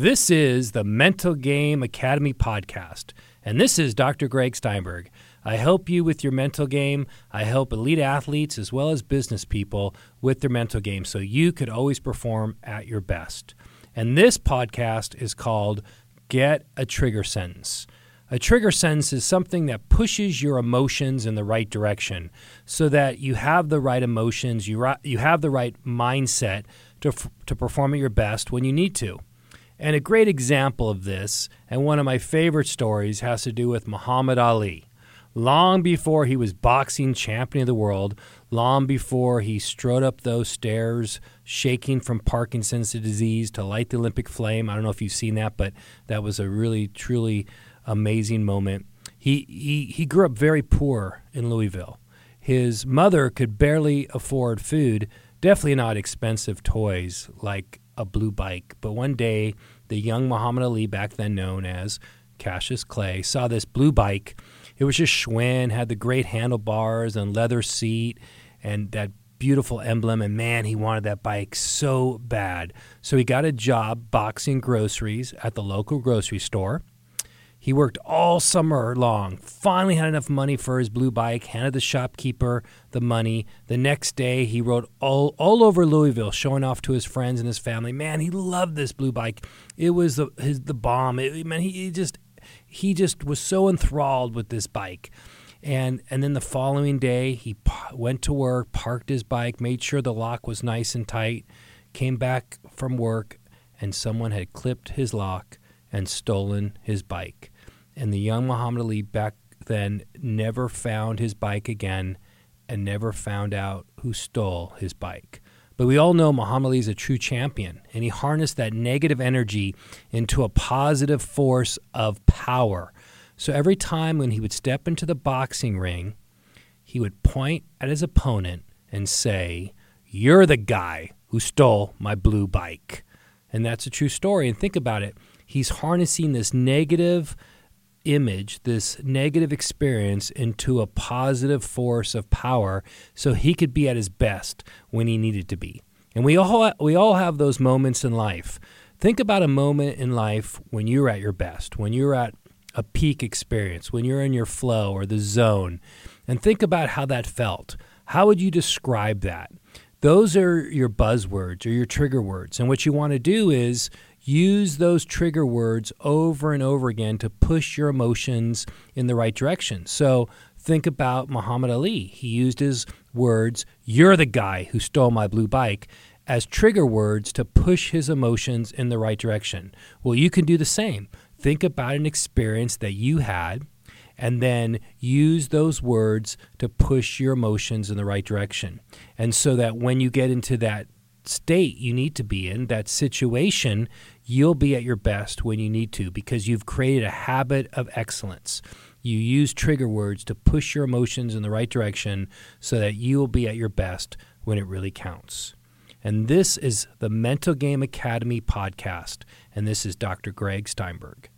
This is the Mental Game Academy podcast, and this is Dr. Gregg Steinberg. I help you with your mental game. I help elite athletes as well as business people with their mental game so you could always perform at your best. And this podcast is called Get a Trigger Sentence. A trigger sentence is something that pushes your emotions in the right direction so that you have the right emotions, you, you have the right mindset to, to perform at your best when you need to. And a great example of this, and one of my favorite stories, has to do with Muhammad Ali. Long before he was boxing champion of the world, long before he strode up those stairs, shaking from Parkinson's disease to light the Olympic flame. I don't know if you've seen that, but that was a really, truly amazing moment. He, he, he grew up very poor in Louisville. His mother could barely afford food, definitely not expensive toys like a blue bike. But one day, the young Muhammad Ali, back then known as Cassius Clay, saw this blue bike. It was just Schwinn, had the great handlebars and leather seat and that beautiful emblem. And man, he wanted that bike so bad. So he got a job boxing groceries at the local grocery store. He worked all summer long, finally had enough money for his blue bike, handed the shopkeeper the money. The next day, he rode all, all over Louisville, showing off to his friends and his family. Man, he loved this blue bike. It was the, his, the bomb. It, man, he, he just he just was so enthralled with this bike. And, and then the following day, he went to work, parked his bike, made sure the lock was nice and tight, came back from work, and someone had clipped his lock and stolen his bike. And the young Muhammad Ali back then never found his bike again and never found out who stole his bike. But we all know Muhammad Ali is a true champion, and he harnessed that negative energy into a positive force of power. So every time when he would step into the boxing ring, he would point at his opponent and say, You're the guy who stole my blue bike. And that's a true story. And think about it he's harnessing this negative image, this negative experience into a positive force of power so he could be at his best when he needed to be. And we all we all have those moments in life. Think about a moment in life when you're at your best, when you're at a peak experience, when you're in your flow or the zone, and think about how that felt. How would you describe that? Those are your buzzwords or your trigger words. And what you want to do is use those trigger words over and over again to push your emotions in the right direction. So think about Muhammad Ali. He used his words, You're the guy who stole my blue bike, as trigger words to push his emotions in the right direction. Well, you can do the same. Think about an experience that you had and then use those words to push your emotions in the right direction. And so that when you get into that state you need to be in, that situation, you'll be at your best when you need to because you've created a habit of excellence. You use trigger words to push your emotions in the right direction so that you will be at your best when it really counts. And this is the Mental Game Academy podcast, and this is Dr. Gregg Steinberg.